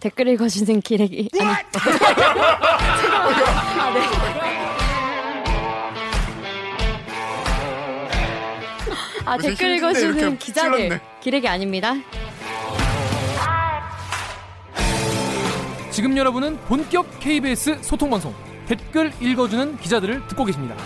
댓글 읽어주는 기레기. 아니. 아, 네. 아, 댓글 읽어주는 기자들. 기레기 아닙니다. 지금 여러분은 본격 KBS 소통방송 댓글 읽어주는 기자들을 듣고 계십니다.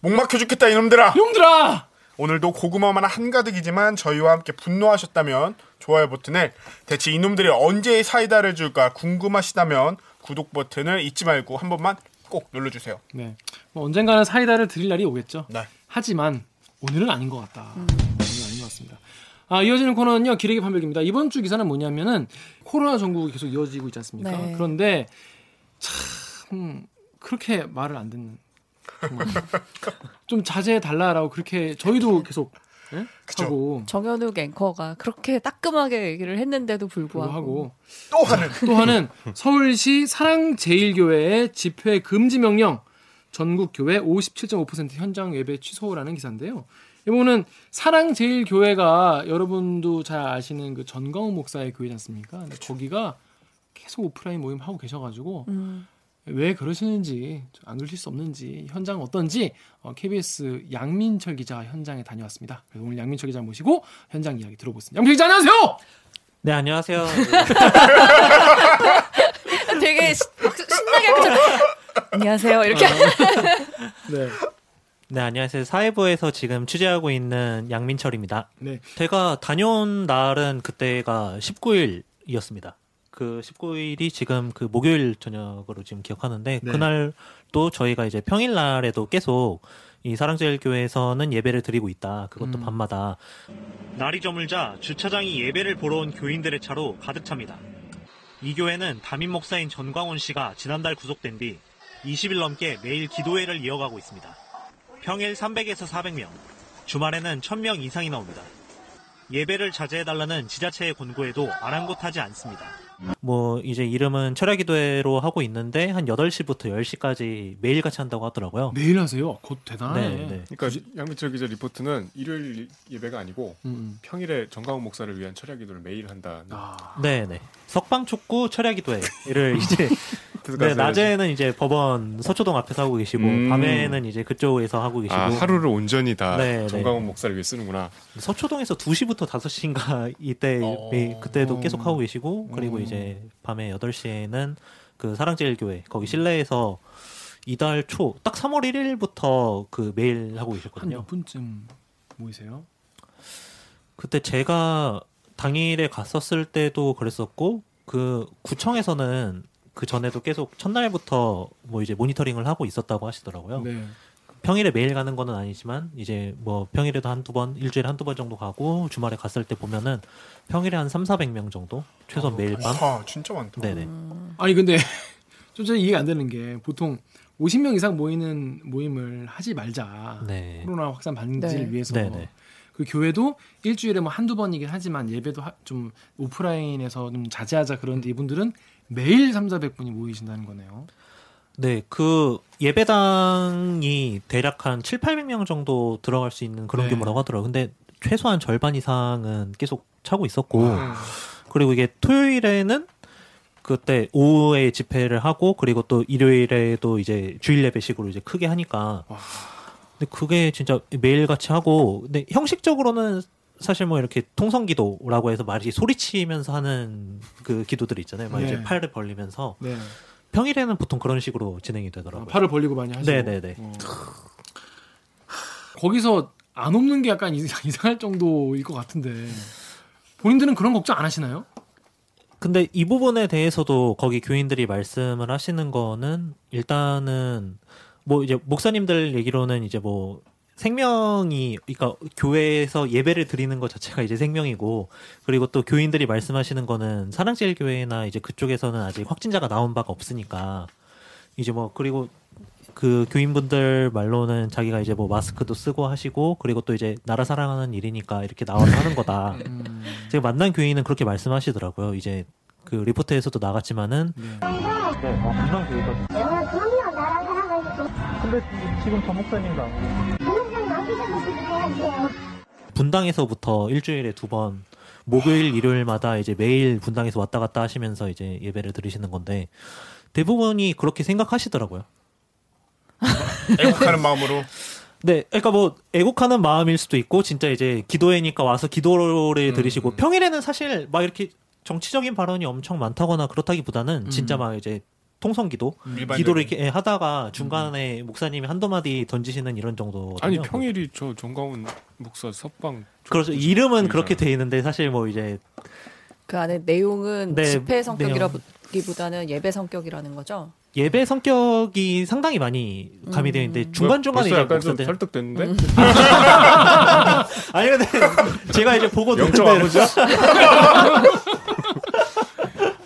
목 막혀 죽겠다 이놈들아. 이놈들아. 오늘도 고구마만 한가득이지만 저희와 함께 분노하셨다면 좋아요 버튼을 대체 이놈들이 언제 사이다를 줄까 궁금하시다면 구독 버튼을 잊지 말고 한 번만 꼭 눌러주세요. 네. 뭐 언젠가는 사이다를 드릴 날이 오겠죠. 네. 하지만 오늘은 아닌 것 같다. 음. 오늘은 아닌 것 같습니다. 아, 이어지는 코너는요, 기레기 판별기입니다. 이번 주 기사는 뭐냐면은 코로나 전국이 계속 이어지고 있지 않습니까? 네. 그런데 참 그렇게 말을 안 듣는 좀 자제해 달라라고 그렇게 저희도 계속 네? 하고 정현욱 앵커가 그렇게 따끔하게 얘기를 했는데도 불구하고, 불구하고 또 하는 또 하는 서울시 사랑제일교회의 집회 금지 명령 전국 교회 57.5% 현장 예배 취소라는 기사인데요. 이거는 사랑제일교회가 여러분도 잘 아시는 그 전광훈 목사의 교회지 않습니까? 근데 거기가 계속 오프라인 모임 하고 계셔가지고 음. 왜 그러시는지 안 그러실 수 없는지 현장 어떤지 어, KBS 양민철 기자가 현장에 다녀왔습니다. 그래서 오늘 양민철 기자 모시고 현장 이야기 들어보겠습니다. 양민철 기자 안녕하세요. 네 안녕하세요. 되게 신나게 하죠. 안녕하세요 이렇게. 아, 네. 네, 안녕하세요. 사회부에서 지금 취재하고 있는 양민철입니다. 네. 제가 다녀온 날은 그때가 19일이었습니다. 그 19일이 지금 그 목요일 저녁으로 지금 기억하는데 네. 그날 또 저희가 이제 평일 날에도 계속 이 사랑제일교회에서는 예배를 드리고 있다. 그것도 음. 밤마다. 날이 저물자 주차장이 예배를 보러 온 교인들의 차로 가득 찹니다. 이 교회는 담임 목사인 전광훈 씨가 지난달 구속된 뒤 20일 넘게 매일 기도회를 이어가고 있습니다. 평일 300에서 400명, 주말에는 1000명 이상이 나옵니다. 예배를 자제해달라는 지자체의 권고에도 아랑곳하지 않습니다. 뭐 이제 이름은 철야 기도회로 하고 있는데 한 8시부터 10시까지 매일 같이 한다고 하더라고요. 매일 하세요? 곧 대단하네. 네, 네. 그러니까 양민철 기자 리포트는 일요일 예배가 아니고 음. 음. 평일에 정강훈 목사를 위한 철야 기도를 매일 한다. 아. 네, 네. 석방촉구 철야 기도회를 이제 네, 낮에는 이제 법원 서초동 앞에서 하고 계시고 음. 밤에는 이제 그쪽에서 하고 계시고 아, 하루를 온전히 다 네, 네. 정강훈 목사를 위해 쓰는구나. 서초동에서 2시부터 5시인가 이때 어. 그때도 계속 하고 계시고 그리고 음. 이제 밤에 8시에는 그 사랑제일교회 거기 실내에서 이달 초 딱 3월 1일부터 그 매일 하고 계셨거든요. 한 몇 분쯤 모이세요? 그때 제가 당일에 갔었을 때도 그랬었고 그 구청에서는 그 전에도 계속 첫날부터 뭐 이제 모니터링을 하고 있었다고 하시더라고요. 네. 평일에 매일 가는 거는 아니지만 이제 뭐 평일에도 한두 번 일주일에 한두 번 정도 가고 주말에 갔을 때 보면은 평일에 한 3, 400명 정도 최소한 어, 매일 밤. 아, 진짜 많다. 네네. 아니 근데 좀 전에 이해가 안 되는 게 보통 50명 이상 모이는 모임을 하지 말자. 네. 코로나 확산 방지를 네. 위해서. 네네. 그 교회도 일주일에 뭐 한두 번이긴 하지만 예배도 하, 좀 오프라인에서 좀 자제하자 그런데 이분들은 매일 3, 400분이 모이신다는 거네요. 네, 그 예배당이 대략 한 7, 800명 정도 들어갈 수 있는 그런 네. 규모라고 하더라고요. 근데 최소한 절반 이상은 계속 차고 있었고, 아. 그리고 이게 토요일에는 그때 오후에 집회를 하고, 그리고 또 일요일에도 이제 주일 예배식으로 이제 크게 하니까. 와. 근데 그게 진짜 매일 같이 하고, 근데 형식적으로는 사실 뭐 이렇게 통성기도라고 해서 말이 소리치면서 하는 그 기도들 있잖아요. 막 네. 이제 팔을 벌리면서. 네. 평일에는 보통 그런 식으로 진행이 되더라고요. 아, 팔을 벌리고 많이 하시고. 네네네. 어. 거기서 안 없는 게 약간 이상할 정도일 것 같은데 본인들은 그런 걱정 안 하시나요? 근데 이 부분에 대해서도 거기 교인들이 말씀을 하시는 거는 일단은 뭐 이제 목사님들 얘기로는 이제 뭐 생명이 그러니까 교회에서 예배를 드리는 것 자체가 이제 생명이고 그리고 또 교인들이 말씀하시는 거는 사랑제일교회나 이제 그쪽에서는 아직 확진자가 나온 바가 없으니까 이제 뭐 그리고 그 교인분들 말로는 자기가 이제 뭐 마스크도 쓰고 하시고 그리고 또 이제 나라 사랑하는 일이니까 이렇게 나와서 하는 거다. 음. 제가 만난 교인은 그렇게 말씀하시더라고요. 이제 그 리포트에서도 나갔지만은 네. 네, 아, 만난 교인거든요. 근데 지금 전 목사님과 분당에서부터 일주일에 두 번 목요일 일요일마다 이제 매일 분당에서 왔다 갔다 하시면서 이제 예배를 드리시는 건데 대부분이 그렇게 생각하시더라고요. 애국하는 마음으로. 네, 그러니까 뭐 애국하는 마음일 수도 있고 진짜 이제 기도회니까 와서 기도를 음. 들으시고 평일에는 사실 막 이렇게 정치적인 발언이 엄청 많다거나 그렇다기보다는 음. 진짜 막 이제 통성기도 음. 기도를 이렇게 하다가 중간에 음. 목사님이 한두 마디 던지시는 이런 정도 아니 평일이 저 정가훈 목사 석방 그렇죠 이름은 그렇게 돼 있는데 사실 뭐 이제 그 안에 내용은 네, 집회 성격이라기보다는 예배 성격이라는 거죠. 예배 성격이 상당히 많이 가미되어 있는데 음. 중간 중간에 이제 약간 좀 설득됐는데. 음. 아니 근데 제가 이제 보고 영적 아버지야?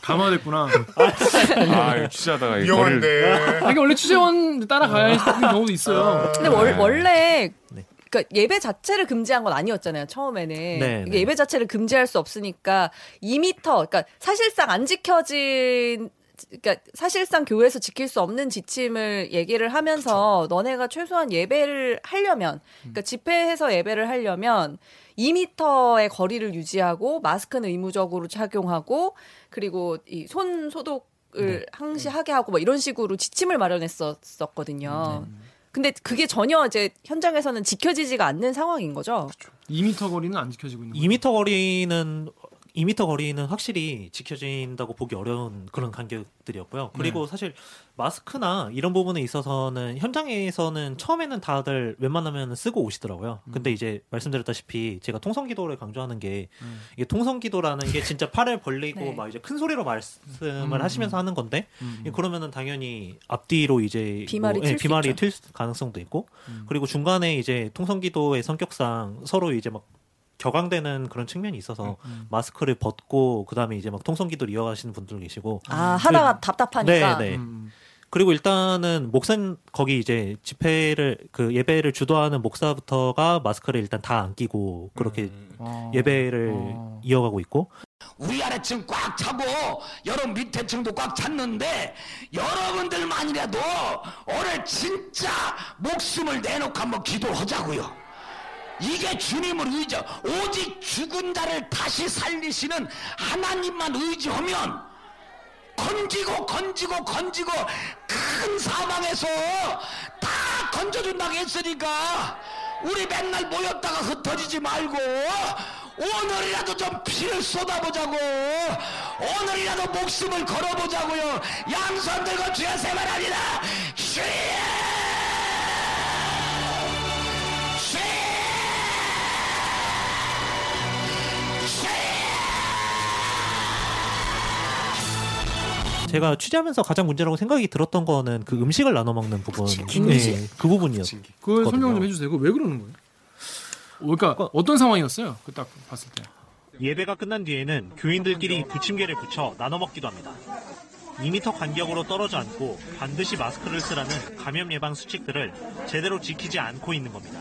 감화됐구나. 아, 취재하다가 위험한데. 아, 이게 원래 취재원 따라가야 하는 경우도 있어요. 아. 근데 월, 원래 네. 그러니까 예배 자체를 금지한 건 아니었잖아요. 처음에는 네, 네. 예배 자체를 금지할 수 없으니까 2미터, 그러니까 사실상 안 지켜진 그러니까 사실상 교회에서 지킬 수 없는 지침을 얘기를 하면서 그쵸. 너네가 최소한 예배를 하려면 그러니까 집회해서 예배를 하려면 2미터의 거리를 유지하고 마스크는 의무적으로 착용하고 그리고 이 손 소독을 네. 항시하게 하고 뭐 이런 식으로 지침을 마련했었었거든요. 네. 근데 그게 전혀 이제 현장에서는 지켜지지가 않는 상황인 거죠. 그렇죠. 2미터 거리는 안 지켜지고 있는 거죠. 2미터 거리는 2미터 거리는 확실히 지켜진다고 보기 어려운 그런 간격들이었고요. 그리고 네. 사실 마스크나 이런 부분에 있어서는 현장에서는 처음에는 다들 웬만하면 쓰고 오시더라고요. 음. 근데 이제 말씀드렸다시피 제가 통성기도를 강조하는 게 음. 이게 통성기도라는 게 진짜 팔을 벌리고 네. 막 이제 큰 소리로 말씀을 음. 하시면서 하는 건데 음. 그러면은 당연히 앞뒤로 이제 비말이, 뭐, 예, 비말이 튈 가능성도 있고 음. 그리고 중간에 이제 통성기도의 성격상 서로 이제 막 격앙되는 그런 측면이 있어서 음. 음. 마스크를 벗고 그다음에 이제 막 통성기도를 이어가시는 분들 계시고 아 하다가 네. 답답하니까 네, 네. 음. 그리고 일단은 목사 거기 이제 집회를 그 예배를 주도하는 목사부터가 마스크를 일단 다 안 끼고 그렇게 음. 아. 예배를 아. 이어가고 있고 위아래층 꽉 차고 여러 밑에 층도 꽉 찼는데 여러분들만이라도 오늘 진짜 목숨을 내놓고 한번 기도하자고요. 이게 주님을 의지 오직 죽은 자를 다시 살리시는 하나님만 의지하면 건지고 건지고 건지고 큰 사망에서 다 건져준다고 했으니까 우리 맨날 모였다가 흩어지지 말고 오늘이라도 좀 피를 쏟아보자고 오늘이라도 목숨을 걸어보자고요. 양손 들고 주여 세발합니다. 주여 제가 취재하면서 가장 문제라고 생각이 들었던 거는 그 음식을 나눠 먹는 부분. 네, 그 부분이요. 그걸 설명 좀 해주세요. 그 왜 그러는 거예요? 그러니까, 그러니까 어떤 상황이었어요? 그 딱 봤을 때. 예배가 끝난 뒤에는 교인들끼리 부침개를 붙여 나눠 먹기도 합니다. 2미터 간격으로 떨어져 앉고 반드시 마스크를 쓰라는 감염 예방 수칙들을 제대로 지키지 않고 있는 겁니다.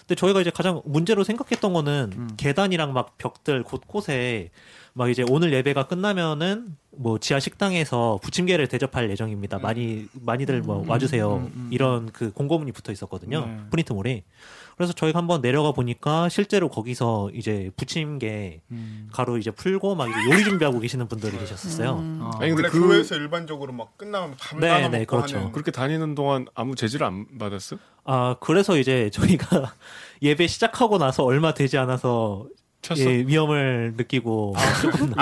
근데 저희가 이제 가장 문제로 생각했던 거는 음. 계단이랑 막 벽들 곳곳에 막 이제 오늘 예배가 끝나면은 뭐 지하 식당에서 부침개를 대접할 예정입니다. 음. 많이 많이들 뭐 음. 와주세요. 음. 음. 이런 그 공고문이 붙어 있었거든요. 네. 프린트몰에. 그래서 저희가 한번 내려가 보니까 실제로 거기서 이제 부침개 음. 가루 이제 풀고 막 이제 요리 준비하고 계시는 분들이 계셨었어요. 음. 아. 아니 근데 그 교회에서 일반적으로 막 끝나면 밥 네, 나눠 네, 그렇죠. 하는. 그렇게 다니는 동안 아무 제지를 안 받았어? 아 그래서 이제 저희가 예배 시작하고 나서 얼마 되지 않아서 쳤어? 예, 위험을 느끼고 아,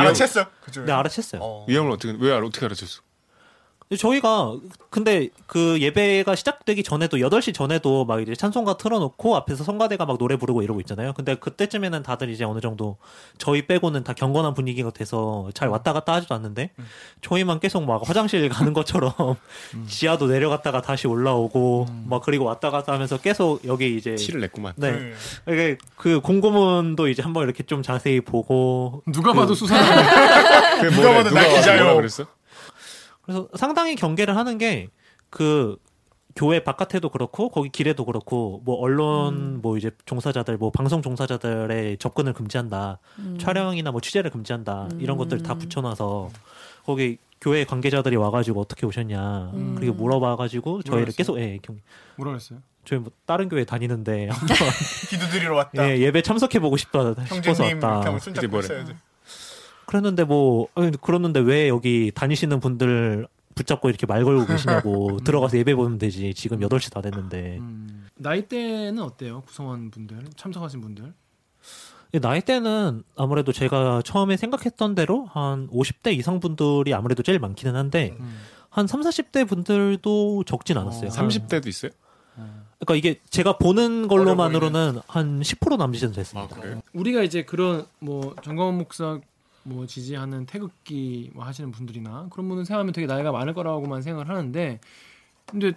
알아챘어? 네, 알아챘어요. 어. 위험을 어떻게 왜 알아 어떻게 알아챘어? 저희가 근데 그 예배가 시작되기 전에도 8시 전에도 막 이제 찬송가 틀어놓고 앞에서 성가대가 막 노래 부르고 이러고 있잖아요. 근데 그때쯤에는 다들 이제 어느 정도 저희 빼고는 다 경건한 분위기가 돼서 잘 음. 왔다 갔다 하지도 않는데 음. 저희만 계속 막 화장실 가는 것처럼 음. 지하도 내려갔다가 다시 올라오고 음. 막 그리고 왔다 갔다 하면서 계속 여기 이제 티를 냈구만. 네. 음. 이게 그 공고문도 이제 한번 이렇게 좀 자세히 보고 누가 그, 봐도 수사하는 누가 봐도 나 기자요. 그랬어? 그래서 상당히 경계를 하는 게 그 교회 바깥에도 그렇고 거기 길에도 그렇고 뭐 언론 음. 뭐 이제 종사자들 뭐 방송 종사자들의 접근을 금지한다 음. 촬영이나 뭐 취재를 금지한다 음. 이런 것들 다 붙여놔서 거기 교회 관계자들이 와가지고 어떻게 오셨냐 음. 그리고 물어봐가지고 저희를 계속 예 경... 뭐라 그랬어요? 저희 뭐 다른 교회 다니는데 기도드리러 왔다. 예, 예배 참석해 보고 싶다 싶어서 왔다. 이제 뭐래? 그랬는데 뭐 그러는데 왜 여기 다니시는 분들 붙잡고 이렇게 말 걸고 계시냐고 음. 들어가서 예배 보면 되지. 지금 8시 다 됐는데. 음. 나이대는 어때요? 구성원 분들, 참석하신 분들? 나이대는 아무래도 제가 처음에 생각했던 대로 한 50대 이상 분들이 아무래도 제일 많기는 한데 음. 한 3, 40대 분들도 적진 않았어요. 어, 30대도 있어요? 그러니까 이게 제가 보는 걸로만으로는 한 10% 남짓은 됐습니다. 아, 우리가 이제 그런 뭐 정광훈 목사 뭐 지지하는 태극기 뭐 하시는 분들이나 그런 분은 생각하면 되게 나이가 많을 거라고만 생각을 하는데 근데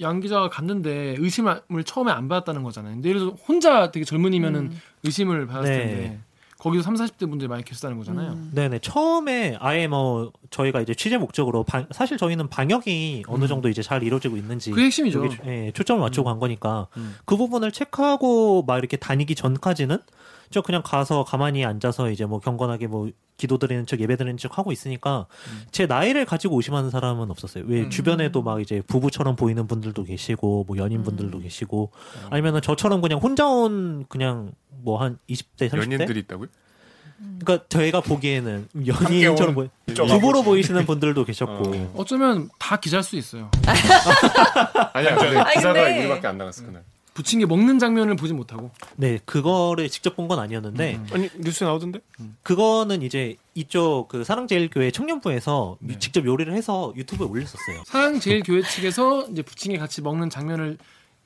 양 기자가 갔는데 의심을 처음에 안 받았다는 거잖아요. 근데 예를 들어 혼자 되게 젊은이면은 음. 의심을 받았을 네. 텐데 거기서 3, 40대 분들이 많이 계셨다는 거잖아요. 음. 네네. 처음에 아예 뭐 저희가 이제 취재 목적으로 방, 사실 저희는 방역이 어느 음. 정도 이제 잘 이루어지고 있는지 그 핵심이죠. 예, 초점을 맞추고 음. 간 거니까 음. 그 부분을 체크하고 막 이렇게 다니기 전까지는 저 그냥 가서 가만히 앉아서 이제 뭐 경건하게 뭐 기도 드리는 척 예배 드리는 척 하고 있으니까 음. 제 나이를 가지고 의심하는 사람은 없었어요. 왜 음. 주변에도 막 이제 부부처럼 보이는 분들도 계시고 뭐 연인분들도 음. 계시고 음. 아니면은 저처럼 그냥 혼자 온 그냥 뭐 한 20대 30대 연인들이 있다고요? 그러니까 저희가 보기에는 연인처럼 보이 부부로 보이시는 분들도 계셨고 어. 어쩌면 다 기자일 수 있어요. 아니야, 기사가 근데... 우리밖에 안 나갔어 그날. 부침개 먹는 장면을 보지 못하고. 네, 그거를 직접 본 건 아니었는데. 음. 아니 뉴스에 나오던데? 음. 그거는 이제 이쪽 그 사랑제일교회 청년부에서 네. 직접 요리를 해서 유튜브에 올렸었어요. 사랑제일교회 측에서 이제 부침개 같이 먹는 장면을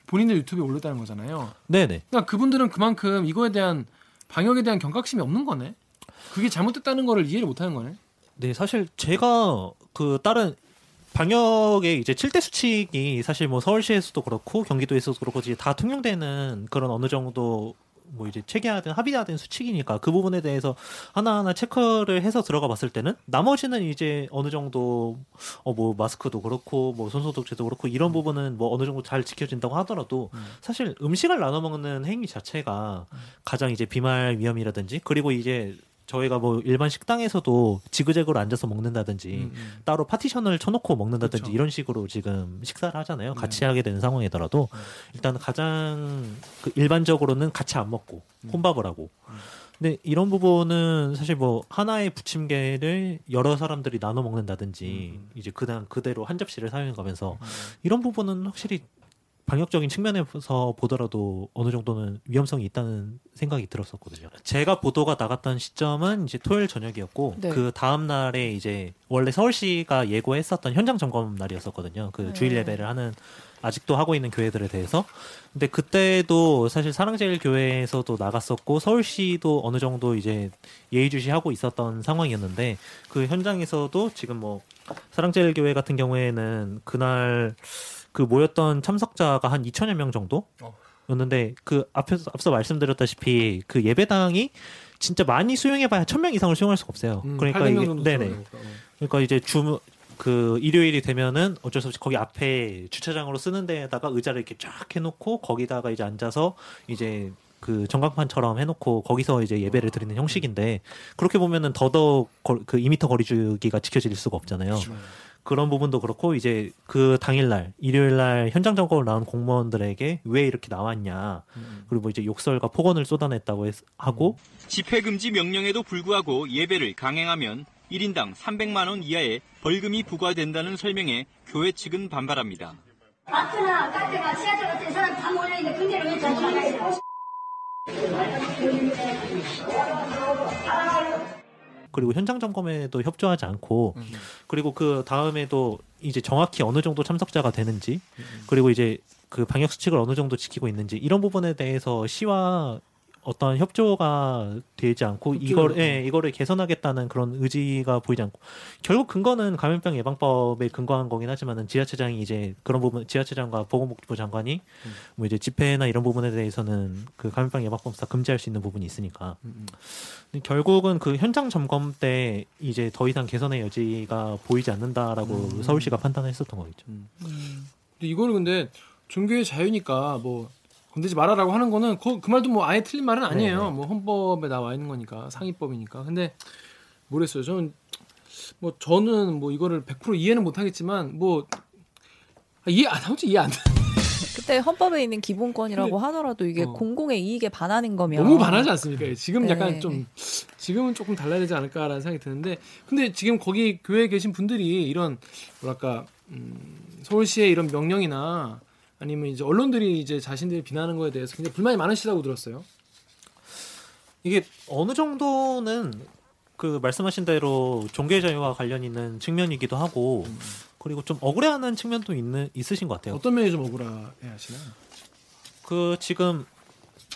본인들 유튜브에 올렸다는 거잖아요. 네네. 그러니까 그분들은 그만큼 이거에 대한 방역에 대한 경각심이 없는 거네. 그게 잘못됐다는 거를 이해를 못하는 거네. 네, 사실 제가 그 다른 방역의 이제 7대 수칙이 사실 뭐 서울시에서도 그렇고 경기도에서도 그렇고 이제 다 통용되는 그런 어느 정도 뭐 이제 체계화된 합의화된 수칙이니까 그 부분에 대해서 하나하나 체크를 해서 들어가 봤을 때는 나머지는 이제 어느 정도 어 뭐 마스크도 그렇고 뭐 손소독제도 그렇고 이런 음. 부분은 뭐 어느 정도 잘 지켜진다고 하더라도 음. 사실 음식을 나눠 먹는 행위 자체가 음. 가장 이제 비말 위험이라든지 그리고 이제 저희가 뭐 일반 식당에서도 지그재그로 앉아서 먹는다든지 음, 음. 따로 파티션을 쳐놓고 먹는다든지 그쵸. 이런 식으로 지금 식사를 하잖아요. 네. 같이 하게 되는 상황이더라도 네. 일단 가장 그 일반적으로는 같이 안 먹고 음. 혼밥을 하고. 음. 근데 이런 부분은 사실 뭐 하나의 부침개를 여러 사람들이 나눠 먹는다든지 음. 음. 이제 그냥 그대로 한 접시를 사용해 가면서 이런 부분은 확실히 방역적인 측면에서 보더라도 어느 정도는 위험성이 있다는 생각이 들었었거든요. 제가 보도가 나갔던 시점은 이제 토요일 저녁이었고 네. 그 다음 날에 이제 원래 서울시가 예고했었던 현장 점검 날이었었거든요. 그 네. 주일 예배를 하는 아직도 하고 있는 교회들에 대해서. 근데 그때도 사실 사랑제일교회에서도 나갔었고 서울시도 어느 정도 이제 예의주시하고 있었던 상황이었는데 그 현장에서도 지금 뭐 사랑제일교회 같은 경우에는 그날 그 모였던 참석자가 한 2천여 명 정도 였는데 그 앞에서 앞서 말씀드렸다시피 그 예배당이 진짜 많이 수용해봐야 1,000명 이상을 수용할 수가 없어요. 음, 그러니까 이게 네네. 어. 그러니까 이제 주 그 일요일이 되면은 어쩔 수 없이 거기 앞에 주차장으로 쓰는 데에다가 의자를 이렇게 쫙 해놓고 거기다가 이제 앉아서 이제 그 전광판처럼 해놓고 거기서 이제 예배를 드리는 형식인데 그렇게 보면은 더더욱 그 2미터 거리 주기가 지켜질 수가 없잖아요. 그렇죠. 그런 부분도 그렇고 이제 그 당일날 일요일날 현장 점검을 나온 공무원들에게 왜 이렇게 나왔냐 음. 그리고 이제 욕설과 폭언을 쏟아냈다고 했, 하고 집회 금지 명령에도 불구하고 예배를 강행하면 1인당 300만 원 이하의 벌금이 부과된다는 설명에 교회 측은 반발합니다. 마트나 카페나 지하철 같은 사람 다 몰려있는데 근데를 왜 자주 나가요? 그리고 현장 점검에도 협조하지 않고 음. 그리고 그 다음에도 이제 정확히 어느 정도 참석자가 되는지 음. 그리고 이제 그 방역 수칙을 어느 정도 지키고 있는지 이런 부분에 대해서 시와 어떤 협조가 되지 않고 이걸 예, 이거를 개선하겠다는 그런 의지가 보이지 않고 결국 근거는 감염병 예방법에 근거한 거긴 하지만은 지자체장이 이제 그런 부분 지자체장과 보건복지부 장관이 음. 뭐 이제 집회나 이런 부분에 대해서는 그 감염병 예방법 다 금지할 수 있는 부분이 있으니까 음. 음. 결국은 그 현장 점검 때 이제 더 이상 개선의 여지가 보이지 않는다라고 음. 서울시가 판단했었던 거겠죠. 음. 음. 근데 이거는 근데 종교의 자유니까 뭐 건드지 말아라고 하는 거는 그, 그 말도 뭐 아예 틀린 말은 아니에요. 네. 뭐 헌법에 나와 있는 거니까 상위법이니까. 근데 모르겠어요. 저는 뭐 저는 뭐 이거를 100% 이해는 못 하겠지만 뭐 아, 이해 안 하지 이해 안 돼. 그때 헌법에 있는 기본권이라고 하더라도 이게 어. 공공의 이익에 반하는 거면 너무 반하지 않습니까? 지금 네. 약간 좀 지금은 조금 달라야 되지 않을까라는 생각이 드는데 근데 지금 거기 교회에 계신 분들이 이런 뭐랄까 음, 서울시의 이런 명령이나 아니면 이제 언론들이 이제 자신들이 비난하는 거에 대해서 굉장히 불만이 많으시다고 들었어요. 이게 어느 정도는 그 말씀하신 대로 종교 자유와 관련 있는 측면이기도 하고 음. 그리고 좀 억울해하는 측면도 있는 있으신 것 같아요. 어떤 면이 좀 억울해하시나요? 그 지금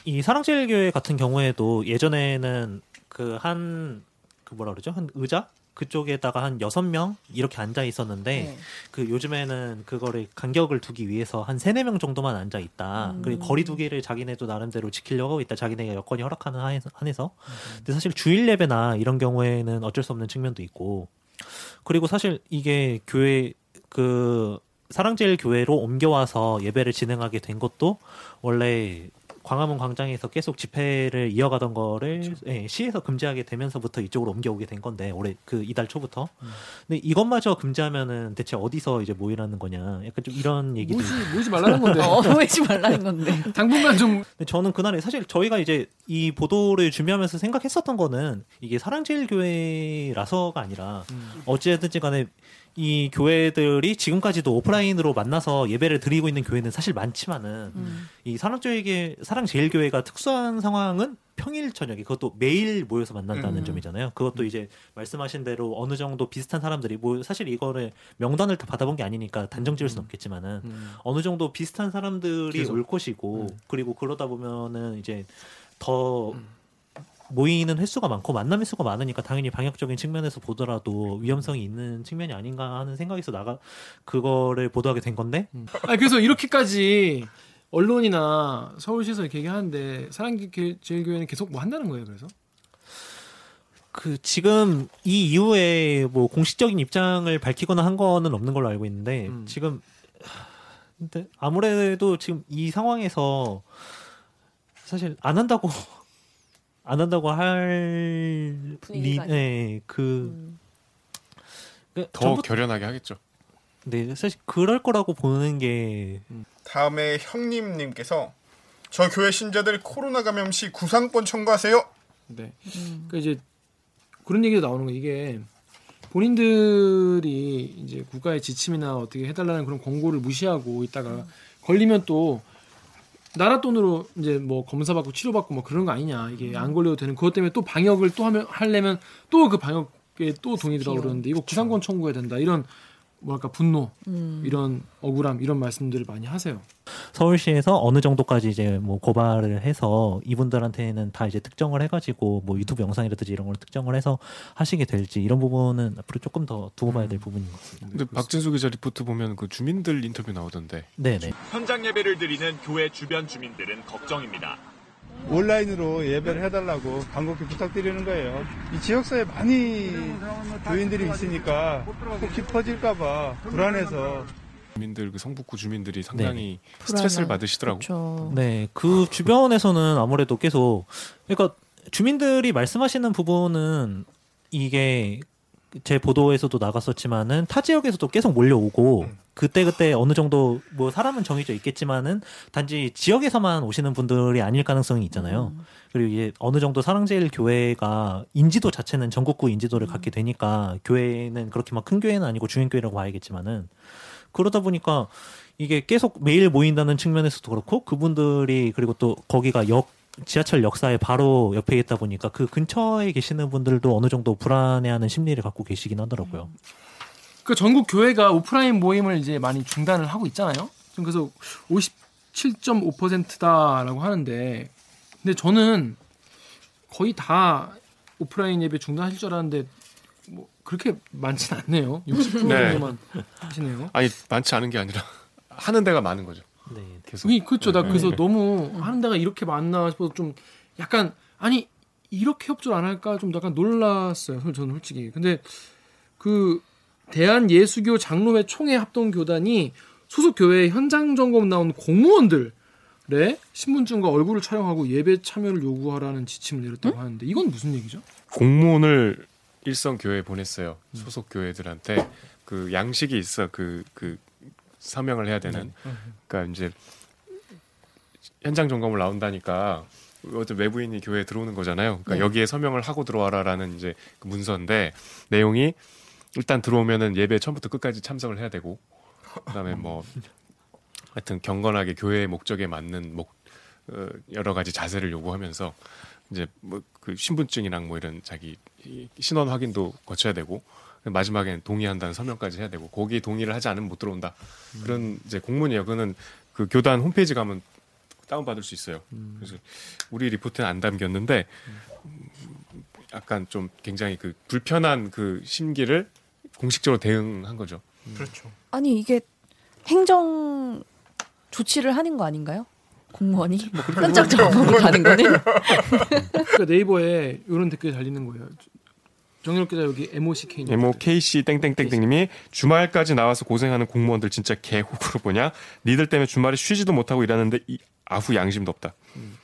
이 사랑제일교회 같은 경우에도 예전에는 그 한그 그 뭐라 그러죠 한 의자 그쪽에다가 한 여섯 명 이렇게 앉아 있었는데 네. 그 요즘에는 그거를 간격을 두기 위해서 한 세네 명 정도만 앉아 있다. 음. 그리고 거리 두기를 자기네도 나름대로 지키려고 하고 있다. 자기네가 여건이 허락하는 한에서. 음. 근데 사실 주일 예배나 이런 경우에는 어쩔 수 없는 측면도 있고. 그리고 사실 이게 교회 그 사랑제일 교회로 옮겨와서 예배를 진행하게 된 것도 원래 광화문 광장에서 계속 집회를 이어가던 거를 그렇죠. 예, 시에서 금지하게 되면서부터 이쪽으로 옮겨오게 된 건데 올해 그 이달 초부터. 음. 근데 이것마저 금지하면은 대체 어디서 이제 모이라는 거냐? 약간 좀 이런 얘기도 모이지, 모이지 말라는 건데. 어, 모이지 말라는 건데. 당분간 좀. 근데 저는 그날에 사실 저희가 이제 이 보도를 준비하면서 생각했었던 거는 이게 사랑제일교회라서가 아니라 음. 어찌됐든지 간에 이 교회들이 지금까지도 오프라인으로 만나서 예배를 드리고 있는 교회는 사실 많지만은 음. 이 사랑제일교 사랑제일교회가 특수한 상황은 평일 저녁에 그것도 매일 모여서 만난다는 음. 점이잖아요. 그것도 음. 이제 말씀하신 대로 어느 정도 비슷한 사람들이 뭐 사실 이거를 명단을 다 받아본 게 아니니까 단정 지을 수는 음. 없겠지만은 음. 어느 정도 비슷한 사람들이 계속. 올 것이고 음. 그리고 그러다 보면은 이제 더 모이는 횟수가 많고 만남 횟수가 많으니까 당연히 방역적인 측면에서 보더라도 위험성이 있는 측면이 아닌가 하는 생각에서 나가 그거를 보도하게 된 건데. 음. 아 그래서 이렇게까지 언론이나 서울시에서 이렇게 얘기하는데 사랑제일교회는 계속 뭐 한다는 거예요. 그래서. 그 지금 이 이후에 뭐 공식적인 입장을 밝히거나 한 거는 없는 걸로 알고 있는데 음. 지금 근데 아무래도 지금 이 상황에서 사실 안 한다고 안 한다고 할 리, 네, 그, 음. 그더 전부, 결연하게 하겠죠. 네, 사실 그럴 거라고 보는 게 음. 다음에 형님님께서 저 교회 신자들 코로나 감염 시 구상권 청구하세요. 네, 음. 그 이제 그런 얘기도 나오는 거 이게 본인들이 이제 국가의 지침이나 어떻게 해달라는 그런 권고를 무시하고 있다가 음. 걸리면 또 나라 돈으로 이제 뭐 검사 받고 치료 받고 뭐 그런 거 아니냐. 이게 안 걸려도 되는 그것 때문에 또 방역을 또 하면 하려면 또 그 방역에 또 돈이 들어가 그러는데 이거 구상권 청구해야 된다. 이런 뭐랄까 분노 음. 이런 억울함 이런 말씀들을 많이 하세요. 서울시에서 어느 정도까지 이제 뭐 고발을 해서 이분들한테는 다 이제 특정을 해가지고 뭐 유튜브 영상이라든지 이런 걸 특정을 해서 하시게 될지 이런 부분은 앞으로 조금 더 두고 봐야 될 음. 부분인 것 같습니다. 근데 박진수 기자 리포트 보면 그 주민들 인터뷰 나오던데. 네네. 현장 예배를 드리는 교회 주변 주민들은 걱정입니다. 온라인으로 예배를 해달라고 간곡히 부탁드리는 거예요. 이 지역사회에 많이 교인들이 있으니까 꼭 깊어질까봐 불안해서 주민들 그 성북구 주민들이 상당히 네. 스트레스를 받으시더라고. 그렇죠. 네, 그 주변에서는 아무래도 계속 그러니까 주민들이 말씀하시는 부분은 이게 제 보도에서도 나갔었지만은 타 지역에서도 계속 몰려오고 음. 그때 그때 어느 정도 뭐 사람은 정해져 있겠지만은 단지 지역에서만 오시는 분들이 아닐 가능성이 있잖아요. 음. 그리고 이제 어느 정도 사랑제일 교회가 인지도 자체는 전국구 인지도를 음. 갖게 되니까 교회는 그렇게 막 큰 교회는 아니고 중형 교회라고 봐야겠지만은 그러다 보니까 이게 계속 매일 모인다는 측면에서도 그렇고 그분들이 그리고 또 거기가 역 지하철 역사에 바로 옆에 있다 보니까 그 근처에 계시는 분들도 어느 정도 불안해하는 심리를 갖고 계시긴 하더라고요. 그 전국 교회가 오프라인 모임을 이제 많이 중단을 하고 있잖아요. 그래서 57.5%다라고 하는데, 근데 저는 거의 다 오프라인 예배 중단하실 줄 알았는데 뭐 그렇게 많지는 않네요. 60% 네. 정도만 하시네요. 아니 많지 않은 게 아니라 하는 데가 많은 거죠. 네. 계속. 그렇죠. 나 네. 그래서 네. 너무 하는 데가 이렇게 많나 싶어서 좀 약간 아니 이렇게 협조를 안 할까 좀 약간 놀랐어요. 저는 솔직히. 근데 그 대한 예수교 장로회 총회 합동 교단이 소속 교회 현장 점검 나온 공무원들의 신분증과 얼굴을 촬영하고 예배 참여를 요구하라는 지침을 내렸다고 응? 하는데 이건 무슨 얘기죠? 공문을 일선 교회에 보냈어요. 소속 교회들한테 그 양식이 있어 그그 그 서명을 해야 되는. 네. 그러니까 이제 현장 점검을 나온다니까 어떤 외부인이 교회에 들어오는 거잖아요. 그러니까 네. 여기에 서명을 하고 들어와라라는 이제 그 문서인데 내용이 일단 들어오면은 예배 처음부터 끝까지 참석을 해야 되고 그다음에 뭐 하여튼 경건하게 교회의 목적에 맞는 목 어, 여러 가지 자세를 요구하면서 이제 뭐 그 신분증이랑 뭐 이런 자기 신원 확인도 거쳐야 되고 마지막엔 동의한다는 서명까지 해야 되고 거기 동의를 하지 않으면 못 들어온다 음. 그런 이제 공문이에요. 그거는 그 교단 홈페이지 가면 다운 받을 수 있어요. 음. 그래서 우리 리포트는 안 담겼는데 약간 좀 굉장히 그 불편한 그 심기를 공식적으로 대응한 거죠. 음. 그렇죠. 아니 이게 행정 조치를 하는 거 아닌가요? 공무원이 뭐 현장 점검을 가는 거는 그러니까 네이버에 이런 댓글 달리는 거예요. 정렬 기자 여기 MOCK MOKC 땡땡땡땡님이 주말까지 나와서 고생하는 공무원들 진짜 개호구로 보냐? 니들 때문에 주말에 쉬지도 못하고 일하는데 이 아후 양심도 없다. 음.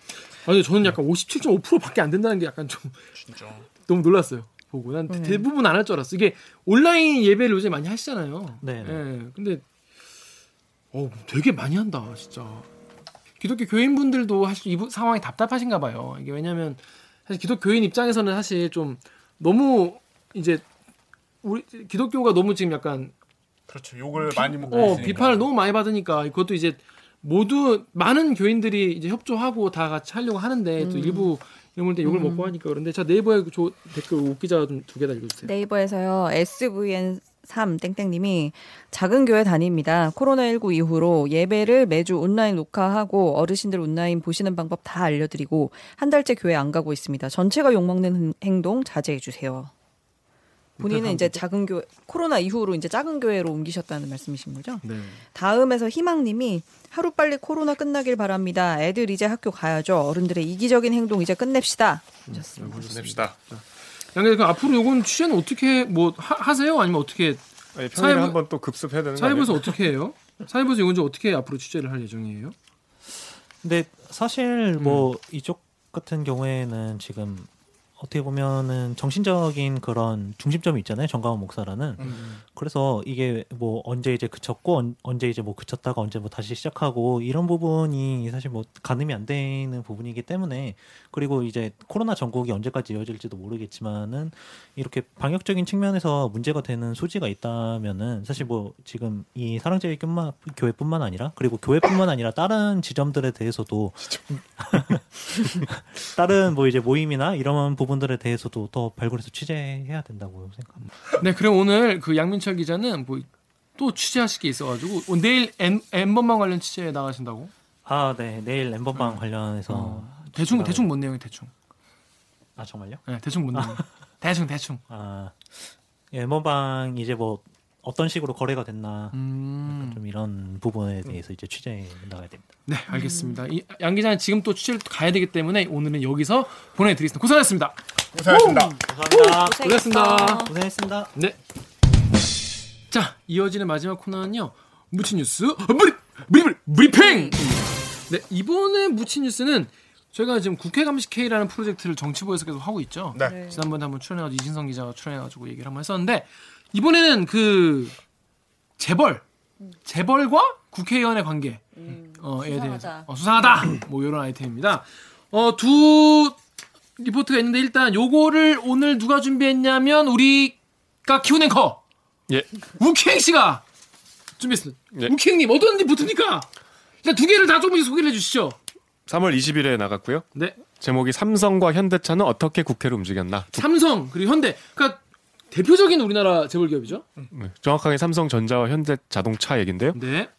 아니 저는 약간 57.5%밖에 안 된다는 게 약간 좀 진짜 너무 놀랐어요. 보고 난 네. 대부분 안 할 줄 알았어. 이게 온라인 예배를 요새 많이 하시잖아요. 네. 네. 근데 어 되게 많이 한다 진짜. 기독교 교인분들도 사실 이 상황이 답답하신가 봐요. 이게 왜냐하면 사실 기독 교인 입장에서는 사실 좀 너무 이제 우리 기독교가 너무 지금 약간 그렇죠 욕을 비, 많이 먹고 어, 비판을 너무 많이 받으니까 그것도 이제 모두 많은 교인들이 이제 협조하고 다 같이 하려고 하는데 음. 또 일부 이런 때 욕을 음. 먹고 하니까 그런데 자 네이버에 조, 댓글 웃기자 좀 두 개 다 읽어주세요. 네이버에서요 SVN 3 땡땡님이 작은 교회 다닙니다. 코로나19 이후로 예배를 매주 온라인 녹화하고 어르신들 온라인 보시는 방법 다 알려드리고 한 달째 교회 안 가고 있습니다. 전체가 욕먹는 행동 자제해 주세요. 본인은 이제 작은 교회 코로나 이후로 이제 작은 교회로 옮기셨다는 말씀이신 거죠? 네. 다음에서 희망님이 하루 빨리 코로나 끝나길 바랍니다. 애들 이제 학교 가야죠. 어른들의 이기적인 행동 이제 끝냅시다. 하셨습니다. 음, 끝냅시다. 양계 그 앞으로 요건 취재는 어떻게 뭐 하, 세요 아니면 어떻게 아니, 평일에 한번 또 급습해야 되는 사회부에서 어떻게 해요? 사회부에서 이건 어떻게 앞으로 취재를 할 예정이에요? 근데 사실 뭐 음. 이쪽 같은 경우에는 지금 어떻게 보면은 정신적인 그런 중심점이 있잖아요. 정가원 목사라는. 음. 그래서 이게 뭐 언제 이제 그쳤고 언, 제 이제 뭐 그쳤다가 언제 뭐 다시 시작하고 이런 부분이 사실 뭐 가늠이 안 되는 부분이기 때문에 그리고 이제 코로나 전국이 언제까지 이어질지도 모르겠지만은 이렇게 방역적인 측면에서 문제가 되는 소지가 있다면은 사실 뭐 지금 이 사랑제일 교회뿐만 아니라 그리고 교회뿐만 아니라 다른 지점들에 대해서도 다른 뭐 이제 모임이나 이런 부분 들에 대해서도 더 발굴해서 취재해야 된다고 생각합니다. 네, 그럼 오늘 그 양민철 기자는 뭐 또 취재하실 게 있어가지고 내일 엠, 엠번방 관련 취재에 나가신다고? 아, 네, 내일 엠번방 네. 관련해서 어. 대충 대충 뭔 내용이 대충? 아 정말요? 네, 대충 뭔 내용? 대충 대충. 아 예, 엠번방 이제 뭐 어떤 식으로 거래가 됐나 음. 좀 이런 부분에 대해서 이제 취재해 나가야 됩니다. 네, 알겠습니다. 이, 양 기자는 지금 또 취재를 가야 되기 때문에 오늘은 여기서 보내드리겠습니다. 고생하셨습니다. 고생하셨습니다. 감사합니다. 고생했습니다. 고생했습니다. 네. 자, 이어지는 마지막 코너는요. 무치 뉴스 브리 브리 브리핑. 네, 이번에 무치 뉴스는 저희가 지금 국회 감식 K라는 프로젝트를 정치부에서 계속 하고 있죠. 네. 지난번에 한번 출연해가지고 이진성 기자가 출연해가지고 얘기를 한번 했었는데 이번에는 그 재벌, 재벌과 국회의원의 관계 음, 어에 대해서 어, 수상하다 뭐 이런 아이템입니다. 어두 리포트가 있는데 일단 요거를 오늘 누가 준비했냐면 우리가 키운 앵커 예 우키행 씨가 준비했습니다. 예. 우키행님 어떤 리포트입니까? 일단 두 개를 다 조금씩 소개를 해주시죠. 3월 20일에 나갔고요. 네. 제목이 삼성과 현대차는 어떻게 국회를 움직였나. 삼성 그리고 현대. 그러니까 대표적인 우리나라 재벌 기업이죠. 네, 정확하게 삼성전자와 현대자동차 얘긴데요. 네.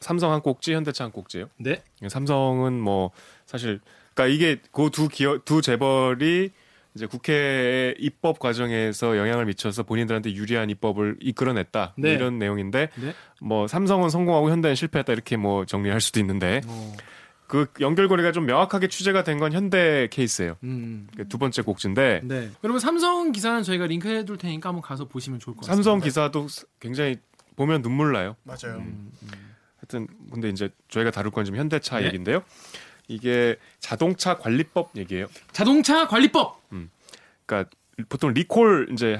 삼성 한 꼭지, 현대차 한 꼭지예요. 네. 삼성은 뭐 사실 그러니까 이게 그 두 기업 두 재벌이 이제 국회 입법 과정에서 영향을 미쳐서 본인들한테 유리한 입법을 이끌어냈다 뭐 네. 이런 내용인데 네. 뭐 삼성은 성공하고 현대는 실패했다 이렇게 뭐 정리할 수도 있는데 오. 어. 그 연결고리가 좀 명확하게 취재가 된 건 현대 케이스예요. 음. 그두 번째 곡지인데. 네. 여러분 삼성 기사는 저희가 링크해 둘 테니까 한번 가서 보시면 좋을 것 같습니다. 삼성 기사도 굉장히 보면 눈물 나요. 맞아요. 음, 음. 하여튼 근데 이제 저희가 다룰 건 지금 현대차 네. 얘기인데요. 이게 자동차 관리법 얘기예요. 자동차 관리법. 음. 그러니까 보통 리콜 이제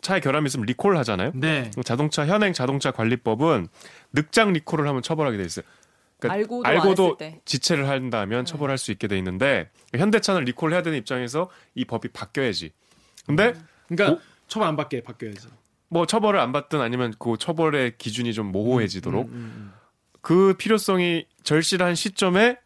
차에 결함이 있으면 리콜 하잖아요. 네. 자동차 현행 자동차 관리법은 늑장 리콜을 하면 처벌하게 돼 있어요. 그러니까 알고도, 알고도 지체를 한다면 네. 처벌할 수 있게 돼 있는데 현대차는 리콜 해야 되는 입장에서 이 법이 바뀌어야지. 근데 음. 그러니까 오, 처벌 안 받게 바뀌어야지. 뭐 처벌을 안 받든 아니면 그 처벌의 기준이 좀 모호해지도록 음, 음, 음, 음. 그 필요성이 절실한 시점에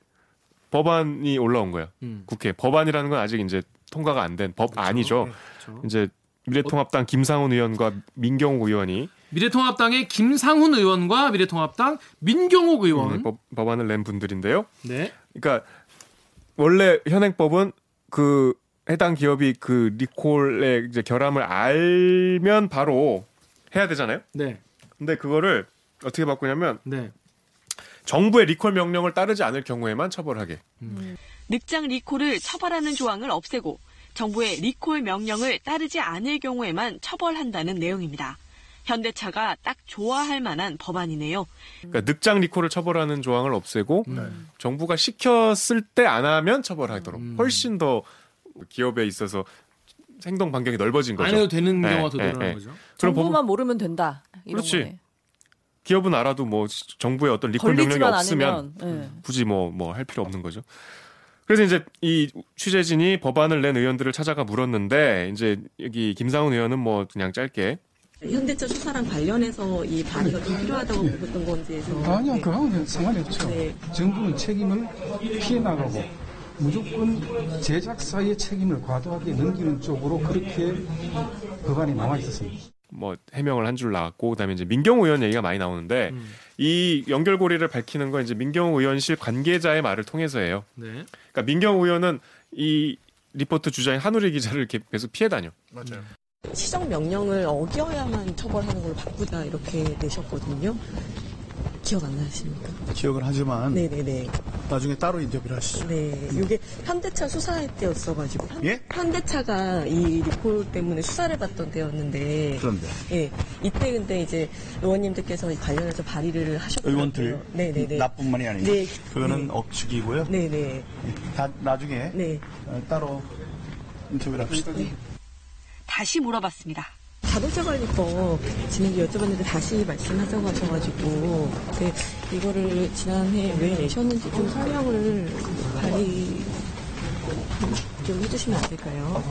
법안이 올라온 거예요. 음. 국회 법안이라는 건 아직 이제 통과가 안 된 법안이죠. 그렇죠. 네, 그렇죠. 이제 미래통합당 김상훈 의원과 민경욱 의원이 미래통합당의 김상훈 의원과 미래통합당 민경욱 의원 음, 법, 법안을 낸 분들인데요. 네. 그러니까 원래 현행법은 그 해당 기업이 그 리콜의 이제 결함을 알면 바로 해야 되잖아요. 네. 근데 그거를 어떻게 바꾸냐면 네. 정부의 리콜 명령을 따르지 않을 경우에만 처벌하게. 음. 늑장 리콜을 처벌하는 조항을 없애고 정부의 리콜 명령을 따르지 않을 경우에만 처벌한다는 내용입니다. 현대차가 딱 좋아할 만한 법안이네요. 그러니까 늑장 리콜을 처벌하는 조항을 없애고 음. 정부가 시켰을 때 안 하면 처벌하도록 음. 훨씬 더 기업에 있어서 행동 반경이 넓어진 거죠. 안 해도 되는 네, 경우가 더 네, 늘어나는 네. 거죠. 정부만 법... 모르면 된다. 그렇지. 거네. 기업은 알아도 뭐 정부의 어떤 리콜 명령이 없으면 네. 굳이 뭐 뭐 할 필요 없는 거죠. 그래서 이제 이 취재진이 법안을 낸 의원들을 찾아가 물었는데 이제 여기 김상훈 의원은 뭐 그냥 짧게 현대차 수사랑 관련해서 이 발의가 좀 필요하다고 보던 건지에서 아니요 네. 그하고는 상관이 없죠. 네. 정부는 책임을 피해 나가고 무조건 제작사의 책임을 과도하게 넘기는 쪽으로 그렇게 법안이 나와 있었습니다. 뭐 해명을 한 줄 나왔고 그다음에 이제 민경우 의원 얘기가 많이 나오는데 음. 이 연결고리를 밝히는 건 이제 민경우 의원실 관계자의 말을 통해서예요. 네. 그러니까 민경우 의원은 이 리포트 주자인 한우리 기자를 계속 피해 다녀. 맞아요. 시정 명령을 어겨야만 처벌하는 걸로 바꾸자 이렇게 내셨거든요. 기억 안 나십니까? 기억을 하지만 네네네. 나중에 따로 인터뷰를 하시죠. 네, 이게 현대차 수사할 때였어가지고 현, 예? 현대차가 이 리콜 때문에 수사를 받던 때였는데 그런데 예, 이때 근데 이제 의원님들께서 관련해서 발의를 하셨고 의원들 네네네 나뿐만이 아니고 네, 그거는 네. 억측이고요. 네네. 다 나중에 네. 어, 따로 인터뷰를 합시다. 네. 다시 물어봤습니다. 자동차 관리법 진행기 여쭤봤는데 다시 말씀하자고 하셔가지고 네, 이거를 지난해 왜 내셨는지 좀 설명을 발의 좀 해주시면 안 될까요?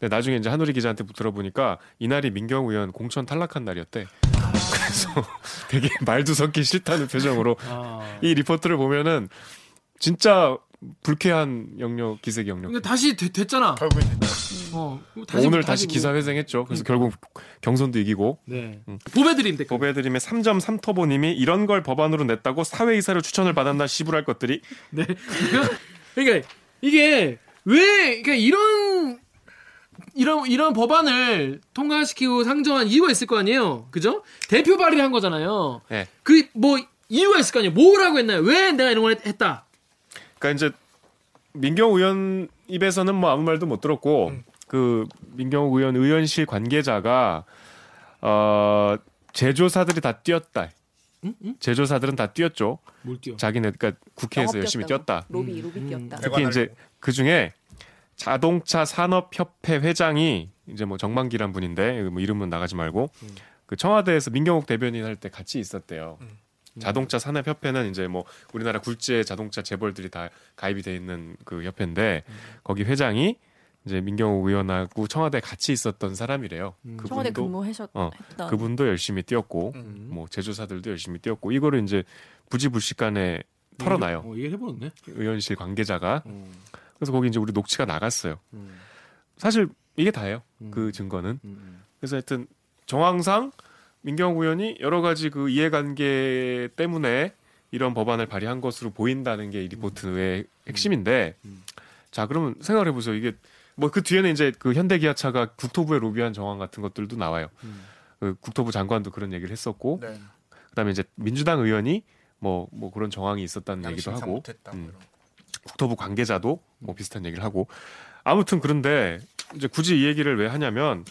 네, 나중에 이제 한우리 기자한테 들어보니까 이날이 민경 의원 공천 탈락한 날이었대. 그래서 되게 말도 섞기 싫다는 표정으로 아... 이 리포트를 보면은 진짜 불쾌한 영역 기색 영역. 근데 다시 되, 됐잖아. 됐다. 어, 다시, 오늘 다시 뭐. 기사 회생했죠. 그래서 음. 결국 경선도 이기고. 네. 음. 보배드림 댓글. 보배드림의 3.3 터보님이 이런 걸 법안으로 냈다고 사회 이사를 추천을 받았나 시부할 것들이. 네. 그러니까 이게 왜 그러니까 이런 이런 이런 법안을 통과시키고 상정한 이유가 있을 거 아니에요. 그죠? 대표 발의를 한 거잖아요. 네. 그뭐 이유가 있을 거 아니에요. 뭐라고 했나요? 왜 내가 이런 걸 했다? 그러니까 이제 민경 의원 입에서는 뭐 아무 말도 못 들었고 음. 그 민경욱 의원 의원실 관계자가 어 제조사들이 다 뛰었다. 응? 응? 제조사들은 다 뛰었죠. 뭘 뛰어? 자기네 그러니까 국회에서 열심히 뛰었다. 로비 로비 음. 뛰었다. 특히 이제 그 중에 자동차 산업협회 회장이 이제 뭐 정만기란 분인데 뭐 이름은 나가지 말고 음. 그 청와대에서 민경욱 대변인 할 때 같이 있었대요. 음. 자동차 산업 협회는 이제 뭐 우리나라 굴지의 자동차 재벌들이 다 가입이 돼 있는 그 협회인데 음. 거기 회장이 이제 민경욱 의원하고 청와대 에 같이 있었던 사람이래요. 음. 그분도, 청와대 근무하셨 어, 그분도 열심히 뛰었고 음. 뭐 제조사들도 열심히 뛰었고 이거를 이제 부지불식간에 털어놔요. 어, 이게 해보네. 의원실 관계자가. 음. 그래서 거기 이제 우리 녹취가 나갔어요. 음. 사실 이게 다예요. 음. 그 증거는. 그래서 하여튼 정황상 민경욱 의원이 여러 가지 그 이해관계 때문에 이런 법안을 발의한 것으로 보인다는 게 이 리포트 의 핵심인데 자 그러면 생각을 해보세요. 이게 뭐 그 뒤에는 이제 그 현대기아차가 국토부에 로비한 정황 같은 것들도 나와요. 그 국토부 장관도 그런 얘기를 했었고 네. 그다음에 이제 민주당 의원이 뭐뭐 뭐 그런 정황이 있었다는 얘기도 하고 음. 국토부 관계자도 뭐 비슷한 얘기를 하고. 아무튼 그런데 이제 굳이 이 얘기를 왜 하냐면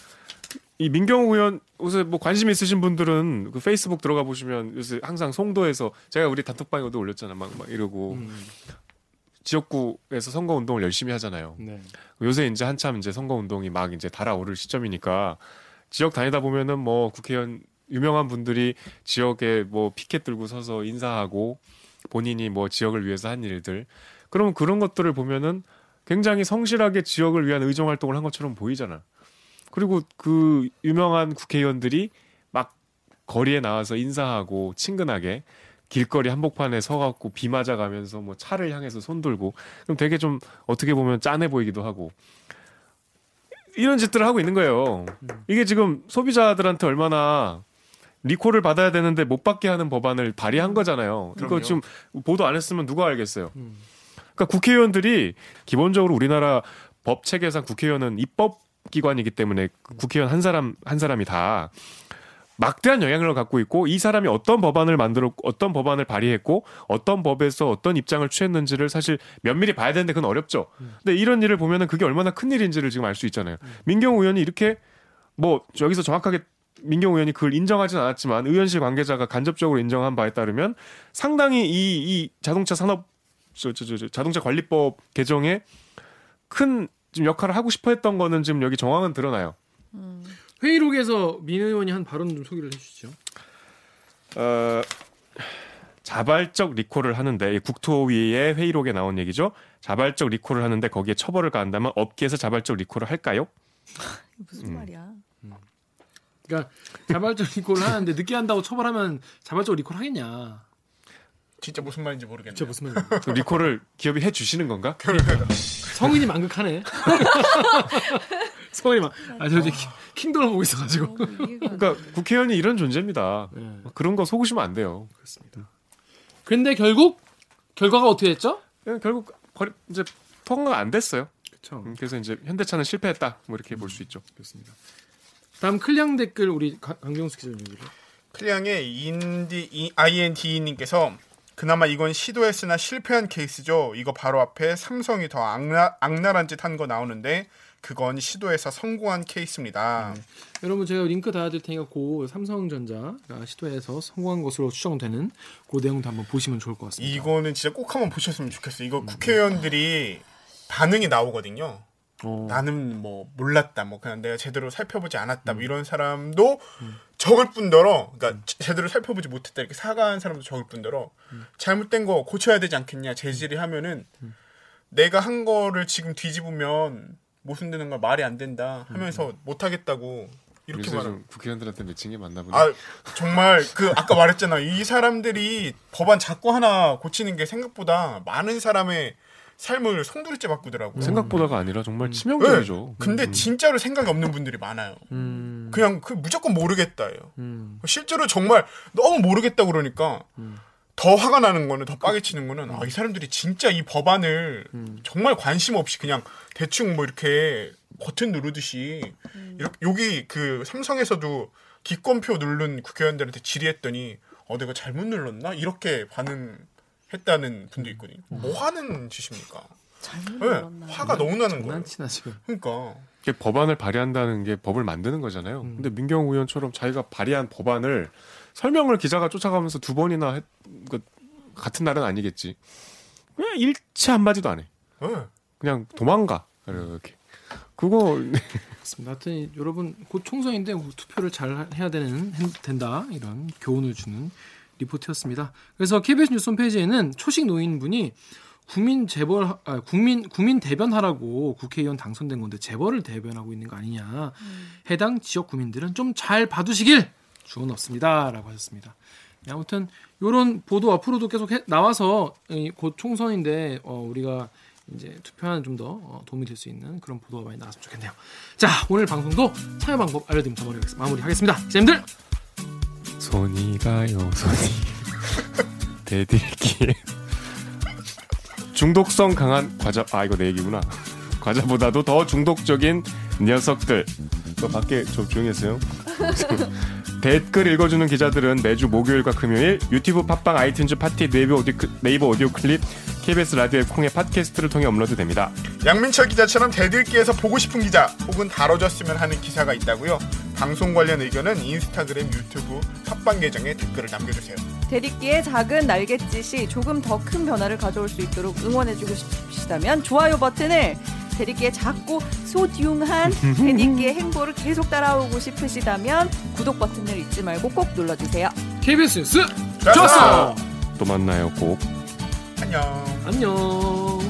이 민경호 의원 요새 뭐 관심 있으신 분들은 그 페이스북 들어가 보시면 요새 항상 송도에서 제가 우리 단톡방에도 올렸잖아 막, 막 이러고 음. 지역구에서 선거 운동을 열심히 하잖아요. 네. 요새 이제 한참 이제 선거 운동이 막 이제 달아오를 시점이니까 지역 다니다 보면은 뭐 국회의원 유명한 분들이 지역에 뭐 피켓 들고 서서 인사하고 본인이 뭐 지역을 위해서 한 일들 그러면 그런 것들을 보면은 굉장히 성실하게 지역을 위한 의정 활동을 한 것처럼 보이잖아. 그리고 그 유명한 국회의원들이 막 거리에 나와서 인사하고 친근하게 길거리 한복판에 서갖고 비 맞아가면서 뭐 차를 향해서 손 들고 그럼 되게 좀 어떻게 보면 짠해 보이기도 하고 이런 짓들을 하고 있는 거예요. 이게 지금 소비자들한테 얼마나 리콜을 받아야 되는데 못 받게 하는 법안을 발의한 거잖아요. 그럼요. 이거 지금 보도 안 했으면 누가 알겠어요. 음. 그러니까 국회의원들이 기본적으로 우리나라 법 체계상 국회의원은 입법 기관이기 때문에 국회의원 한 사람 한 사람이 다 막대한 영향력을 갖고 있고 이 사람이 어떤 법안을 만들었고 어떤 법안을 발의했고 어떤 법에서 어떤 입장을 취했는지를 사실 면밀히 봐야 되는데 그건 어렵죠. 근데 이런 일을 보면은 그게 얼마나 큰 일인지를 지금 알 수 있잖아요. 민경 의원이 이렇게 뭐 여기서 정확하게 민경 의원이 그걸 인정하진 않았지만 의원실 관계자가 간접적으로 인정한 바에 따르면 상당히 이, 이 자동차 산업 저, 저, 저, 자동차 관리법 개정에 큰 지금 역할을 하고 싶어 했던 거는 지금 여기 정황은 드러나요. 음. 회의록에서 민 의원이 한 발언 좀 소개를 해주시죠. 어, 자발적 리콜을 하는데 국토위의 회의록에 나온 얘기죠. 자발적 리콜을 하는데 거기에 처벌을 가한다면 업계에서 자발적 리콜을 할까요? 무슨 음. 말이야? 음. 그러니까 자발적 리콜을 하는데 늦게 한다고 처벌하면 자발적 리콜 하겠냐? 진짜 무슨 말인지 모르겠네. 진짜 무슨 말인지. 리콜을 기업이 해 주시는 건가? 성은이 망극하네. 성은이 막, 아, 저 이제 킹덤을 보고 있어 가지고. 어, 그러니까 국회의원이 이런 존재입니다. 네. 그런 거 속으시면 안 돼요. 그렇습니다. 근데 결국 결과가 어떻게 됐죠? 네, 결국 버리, 이제 통과가 안 됐어요. 그렇죠. 그래서 이제 현대차는 실패했다. 뭐 이렇게 음, 볼수 있죠. 그렇습니다. 다음 클리앙 댓글 우리 강경수 기자님 읽으 클리앙의 인디 IND님께서 그나마 이건 시도했으나 실패한 케이스죠. 이거 바로 앞에 삼성이 더 악나, 악랄한 짓 한 거 나오는데 그건 시도해서 성공한 케이스입니다. 네. 여러분 제가 링크 달아드릴 테니까 고 삼성전자가 시도해서 성공한 것으로 추정되는 그 내용도 한번 보시면 좋을 것 같습니다. 이거는 진짜 꼭 한번 보셨으면 좋겠어요. 이거 음. 국회의원들이 반응이 나오거든요. 오. 어. 나는 뭐 몰랐다, 뭐 그냥 내가 제대로 살펴보지 않았다, 뭐 음. 이런 사람도 음. 적을 뿐더러, 그러니까 음. 제대로 살펴보지 못했다 이렇게 사과한 사람도 적을 뿐더러 음. 잘못된 거 고쳐야 되지 않겠냐 제지를 하면은 음. 내가 한 거를 지금 뒤집으면 모순되는 걸 말이 안 된다 하면서 못 하겠다고 이렇게 말하 국회의원들한테 맺힌 게 맞나 보네. 아 정말 그 아까 말했잖아 이 사람들이 법안 자꾸 하나 고치는 게 생각보다 많은 사람의 삶을 송두리째 바꾸더라고. 요 생각보다가 아니라 정말 음. 치명적이죠. 네. 근데 음. 진짜로 생각이 없는 분들이 많아요. 음. 그냥 그 무조건 모르겠다예요. 음. 실제로 정말 너무 모르겠다 그러니까 음. 더 화가 나는 거는 더 빠개치는 거는 아, 이 사람들이 진짜 이 법안을 음. 정말 관심 없이 그냥 대충 뭐 이렇게 버튼 누르듯이 이렇게 여기 그 삼성에서도 기권표 누른 국회의원들한테 질의했더니 어 내가 잘못 눌렀나 이렇게 반응 했다는 분도 있거든요. 음. 뭐 하는 짓입니까? 네, 화가 너무 나는 거예요. 지금. 그러니까 법안을 발의한다는 게 법을 만드는 거잖아요. 음. 근데 민경 의원처럼 자기가 발의한 법안을 설명을 기자가 쫓아가면서 두 번이나 했, 그, 같은 날은 아니겠지. 그냥 일체 한마디도 안 해. 네. 그냥 도망가. 이렇게. 그거 맞습니다. 하여튼 여러분 곧 총선인데 투표를 잘 해야 되는 된다 이런 교훈을 주는 리포트였습니다. 그래서 KBS 뉴스 홈페이지에는 초식 노인분이 국민 재벌 아, 국민 국민 대변하라고 국회의원 당선된 건데 재벌을 대변하고 있는 거 아니냐. 음. 해당 지역 구민들은 좀 잘 봐두시길 주원 없습니다라고 하셨습니다. 네, 아무튼 이런 보도 앞으로도 계속 해, 나와서 곧 총선인데 어, 우리가 이제 투표하는 좀더 어, 도움이 될 수 있는 그런 보도가 많이 나왔으면 좋겠네요. 자 오늘 방송도 참여 방법 알려드리면서 마무리하겠습니다. 쌤들 손이 가요 손이. 대들기에. 중독성 강한 과자 아 이거 내 얘기구나. 과자보다도 더 중독적인 녀석들. 너 밖에 좀 조용히 했어요. 댓글 읽어주는 기자들은 매주 목요일과 금요일 유튜브 팟빵 아이튠즈 팟티 네이버 오디오, 네이버 오디오 클립 KBS 라디오의 콩의 팟캐스트를 통해 업로드됩니다. 양민철 기자처럼 댓읽기에서 보고 싶은 기자 혹은 다뤄졌으면 하는 기사가 있다고요. 방송 관련 의견은 인스타그램, 유튜브, 팟빵 계정에 댓글을 남겨주세요. 댓읽기의 작은 날갯짓이 조금 더 큰 변화를 가져올 수 있도록 응원해주고 싶으시다면 좋아요 버튼을 대립기의 작고 소중한 대립기의 행보를 계속 따라오고 싶으시다면 구독 버튼을 잊지 말고 꼭 눌러주세요. KBS 뉴스 좋았어! 또 만나요 꼭. 안녕. 안녕.